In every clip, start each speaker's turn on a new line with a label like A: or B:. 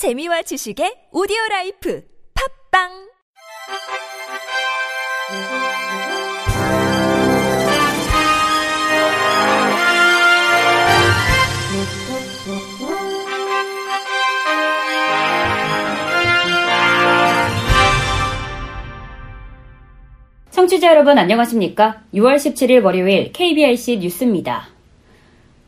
A: 재미와 지식의 오디오 라이프 팝빵
B: 청취자 여러분 안녕하십니까? 6월 17일 월요일 KBIC 뉴스입니다.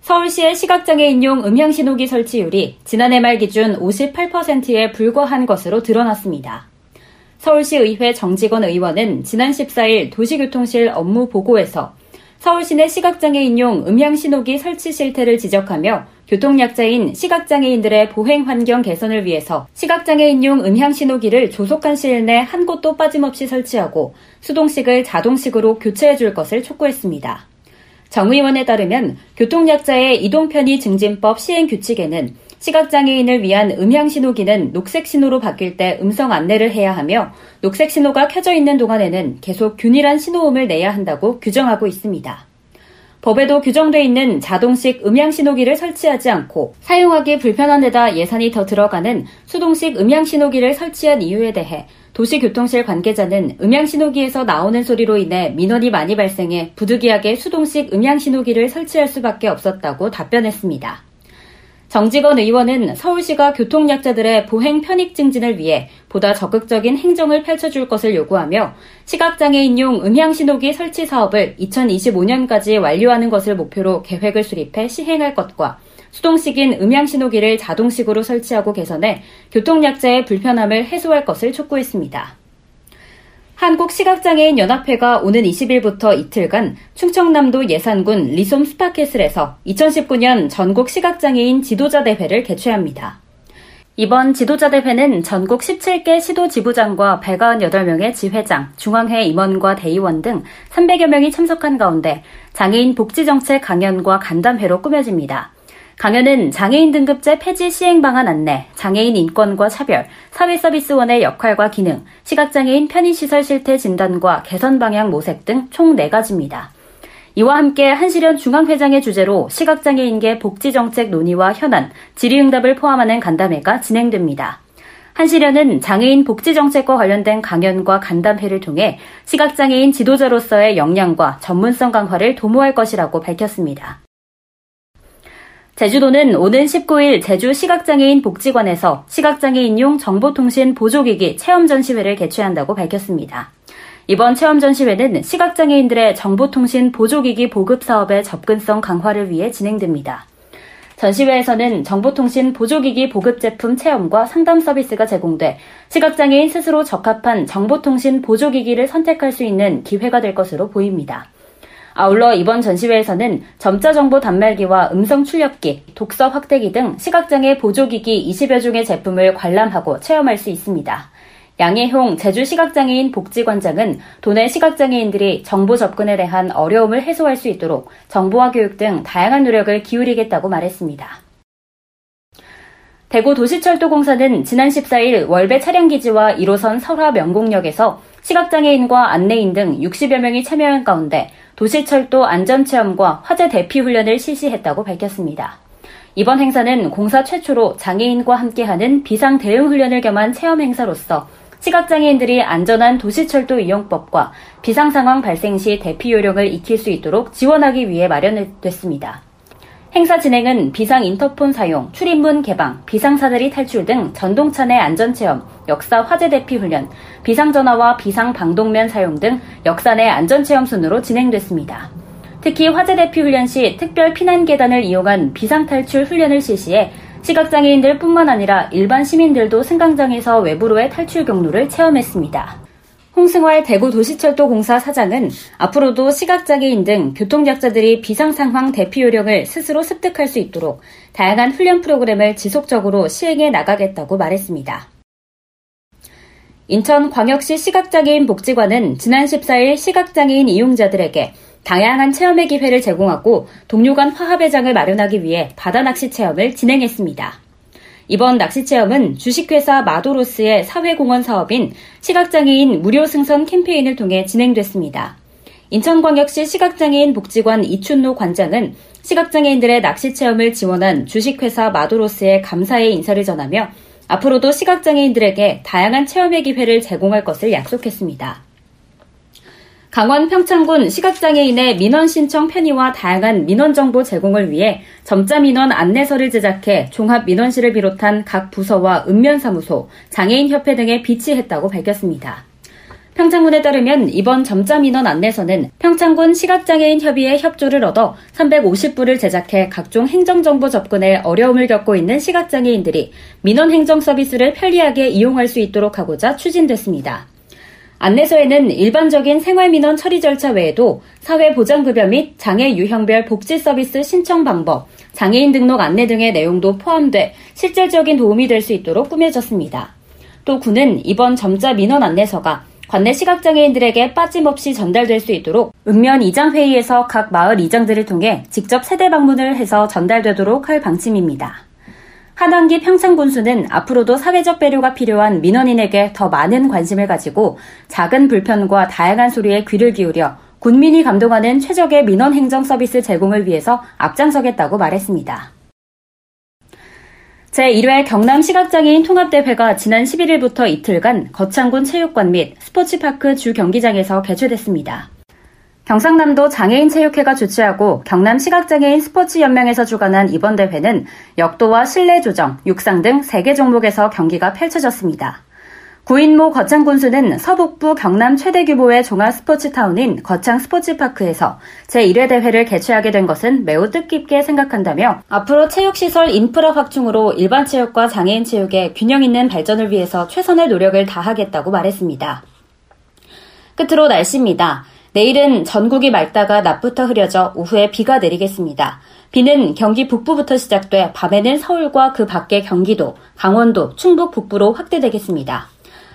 B: 서울시의 시각장애 인용 음향신호기 설치율이 지난해 말 기준 58%에 불과한 것으로 드러났습니다. 서울시 의회 정직원 의원은 지난 14일 도시교통실 업무 보고에서 서울시 내 시각장애 인용 음향신호기 설치 실태를 지적하며 교통약자인 시각장애인들의 보행 환경 개선을 위해서 시각장애 인용 음향신호기를 조속한 시일 내 한 곳도 빠짐없이 설치하고 수동식을 자동식으로 교체해 줄 것을 촉구했습니다. 정 의원에 따르면 교통약자의 이동편의 증진법 시행 규칙에는 시각장애인을 위한 음향신호기는 녹색신호로 바뀔 때 음성 안내를 해야 하며 녹색신호가 켜져 있는 동안에는 계속 균일한 신호음을 내야 한다고 규정하고 있습니다. 법에도 규정돼 있는 자동식 음향신호기를 설치하지 않고 사용하기 불편한 데다 예산이 더 들어가는 수동식 음향신호기를 설치한 이유에 대해 도시교통실 관계자는 음향신호기에서 나오는 소리로 인해 민원이 많이 발생해 부득이하게 수동식 음향신호기를 설치할 수밖에 없었다고 답변했습니다. 정직원 의원은 서울시가 교통약자들의 보행 편익 증진을 위해 보다 적극적인 행정을 펼쳐줄 것을 요구하며 시각장애인용 음향신호기 설치 사업을 2025년까지 완료하는 것을 목표로 계획을 수립해 시행할 것과 수동식인 음향신호기를 자동식으로 설치하고 개선해 교통약자의 불편함을 해소할 것을 촉구했습니다. 한국시각장애인연합회가 오는 20일부터 이틀간 충청남도 예산군 리솜 스파캐슬에서 2019년 전국 시각장애인 지도자 대회를 개최합니다. 이번 지도자 대회는 전국 17개 시도 지부장과 198명의 지회장, 중앙회 임원과 대의원 등 300여 명이 참석한 가운데 장애인 복지 정책 강연과 간담회로 꾸며집니다. 강연은 장애인 등급제 폐지 시행 방안 안내, 장애인 인권과 차별, 사회서비스원의 역할과 기능, 시각장애인 편의시설 실태 진단과 개선 방향 모색 등 총 4가지입니다. 이와 함께 한시련 중앙회장의 주제로 시각장애인계 복지정책 논의와 현안, 질의응답을 포함하는 간담회가 진행됩니다. 한시련은 장애인 복지정책과 관련된 강연과 간담회를 통해 시각장애인 지도자로서의 역량과 전문성 강화를 도모할 것이라고 밝혔습니다. 제주도는 오는 19일 제주 시각장애인 복지관에서 시각장애인용 정보통신 보조기기 체험 전시회를 개최한다고 밝혔습니다. 이번 체험 전시회는 시각장애인들의 정보통신 보조기기 보급 사업의 접근성 강화를 위해 진행됩니다. 전시회에서는 정보통신 보조기기 보급 제품 체험과 상담 서비스가 제공돼 시각장애인 스스로 적합한 정보통신 보조기기를 선택할 수 있는 기회가 될 것으로 보입니다. 아울러 이번 전시회에서는 점자 정보 단말기와 음성 출력기, 독서 확대기 등 시각장애 보조기기 20여 종의 제품을 관람하고 체험할 수 있습니다. 양혜홍 제주시각장애인 복지관장은 도내 시각장애인들이 정보 접근에 대한 어려움을 해소할 수 있도록 정보화 교육 등 다양한 노력을 기울이겠다고 말했습니다. 대구 도시철도공사는 지난 14일 월배 차량기지와 1호선 설화 명곡역에서 시각장애인과 안내인 등 60여 명이 참여한 가운데 도시철도 안전체험과 화재 대피 훈련을 실시했다고 밝혔습니다. 이번 행사는 공사 최초로 장애인과 함께하는 비상 대응 훈련을 겸한 체험 행사로서 시각장애인들이 안전한 도시철도 이용법과 비상 상황 발생 시 대피 요령을 익힐 수 있도록 지원하기 위해 마련됐습니다. 행사 진행은 비상 인터폰 사용, 출입문 개방, 비상사다리 탈출 등 전동차 내 안전체험, 역사 화재 대피 훈련, 비상전화와 비상방독면 사용 등 역사 내 안전체험 순으로 진행됐습니다. 특히 화재 대피 훈련 시 특별 피난 계단을 이용한 비상탈출 훈련을 실시해 시각장애인들 뿐만 아니라 일반 시민들도 승강장에서 외부로의 탈출 경로를 체험했습니다. 홍승활 대구도시철도공사 사장은 앞으로도 시각장애인 등 교통약자들이 비상상황 대피 요령을 스스로 습득할 수 있도록 다양한 훈련 프로그램을 지속적으로 시행해 나가겠다고 말했습니다. 인천광역시 시각장애인 복지관은 지난 14일 시각장애인 이용자들에게 다양한 체험의 기회를 제공하고 동료 간 화합회장을 마련하기 위해 바다낚시 체험을 진행했습니다. 이번 낚시 체험은 주식회사 마도로스의 사회공헌 사업인 시각장애인 무료 승선 캠페인을 통해 진행됐습니다. 인천광역시 시각장애인 복지관 이춘노 관장은 시각장애인들의 낚시 체험을 지원한 주식회사 마도로스에 감사의 인사를 전하며 앞으로도 시각장애인들에게 다양한 체험의 기회를 제공할 것을 약속했습니다. 강원 평창군 시각장애인의 민원 신청 편의와 다양한 민원 정보 제공을 위해 점자 민원 안내서를 제작해 종합 민원실을 비롯한 각 부서와 읍면사무소, 장애인협회 등에 비치했다고 밝혔습니다. 평창군에 따르면 이번 점자 민원 안내서는 평창군 시각장애인 협의회 협조를 얻어 350부를 제작해 각종 행정정보 접근에 어려움을 겪고 있는 시각장애인들이 민원 행정 서비스를 편리하게 이용할 수 있도록 하고자 추진됐습니다. 안내서에는 일반적인 생활민원 처리 절차 외에도 사회보장급여 및 장애 유형별 복지 서비스 신청 방법, 장애인 등록 안내 등의 내용도 포함돼 실질적인 도움이 될 수 있도록 꾸며졌습니다. 또 군은 이번 점자 민원 안내서가 관내 시각장애인들에게 빠짐없이 전달될 수 있도록 읍면 이장회의에서 각 마을 이장들을 통해 직접 세대 방문을 해서 전달되도록 할 방침입니다. 하단기 평창군수는 앞으로도 사회적 배려가 필요한 민원인에게 더 많은 관심을 가지고 작은 불편과 다양한 소리에 귀를 기울여 군민이 감동하는 최적의 민원 행정 서비스 제공을 위해서 앞장서겠다고 말했습니다. 제1회 경남 시각장애인 통합대회가 지난 11일부터 이틀간 거창군 체육관 및 스포츠파크 주 경기장에서 개최됐습니다. 경상남도 장애인 체육회가 주최하고 경남 시각장애인 스포츠 연맹에서 주관한 이번 대회는 역도와 실내 조정, 육상 등 3개 종목에서 경기가 펼쳐졌습니다. 구인모 거창 군수는 서북부 경남 최대 규모의 종합 스포츠 타운인 거창 스포츠파크에서 제1회 대회를 개최하게 된 것은 매우 뜻깊게 생각한다며 앞으로 체육시설 인프라 확충으로 일반 체육과 장애인 체육의 균형 있는 발전을 위해서 최선의 노력을 다하겠다고 말했습니다. 끝으로 날씨입니다. 내일은 전국이 맑다가 낮부터 흐려져 오후에 비가 내리겠습니다. 비는 경기 북부부터 시작돼 밤에는 서울과 그 밖의 경기도, 강원도, 충북 북부로 확대되겠습니다.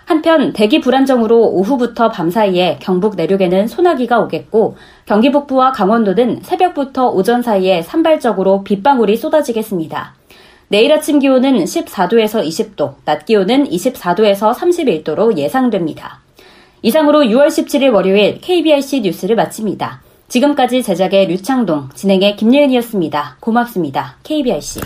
B: 한편 대기 불안정으로 오후부터 밤 사이에 경북 내륙에는 소나기가 오겠고 경기 북부와 강원도는 새벽부터 오전 사이에 산발적으로 빗방울이 쏟아지겠습니다. 내일 아침 기온은 14도에서 20도, 낮 기온은 24도에서 31도로 예상됩니다. 이상으로 6월 17일 월요일 KBRC 뉴스를 마칩니다. 지금까지 제작의 류창동, 진행의 김예은이었습니다. 고맙습니다. KBRC.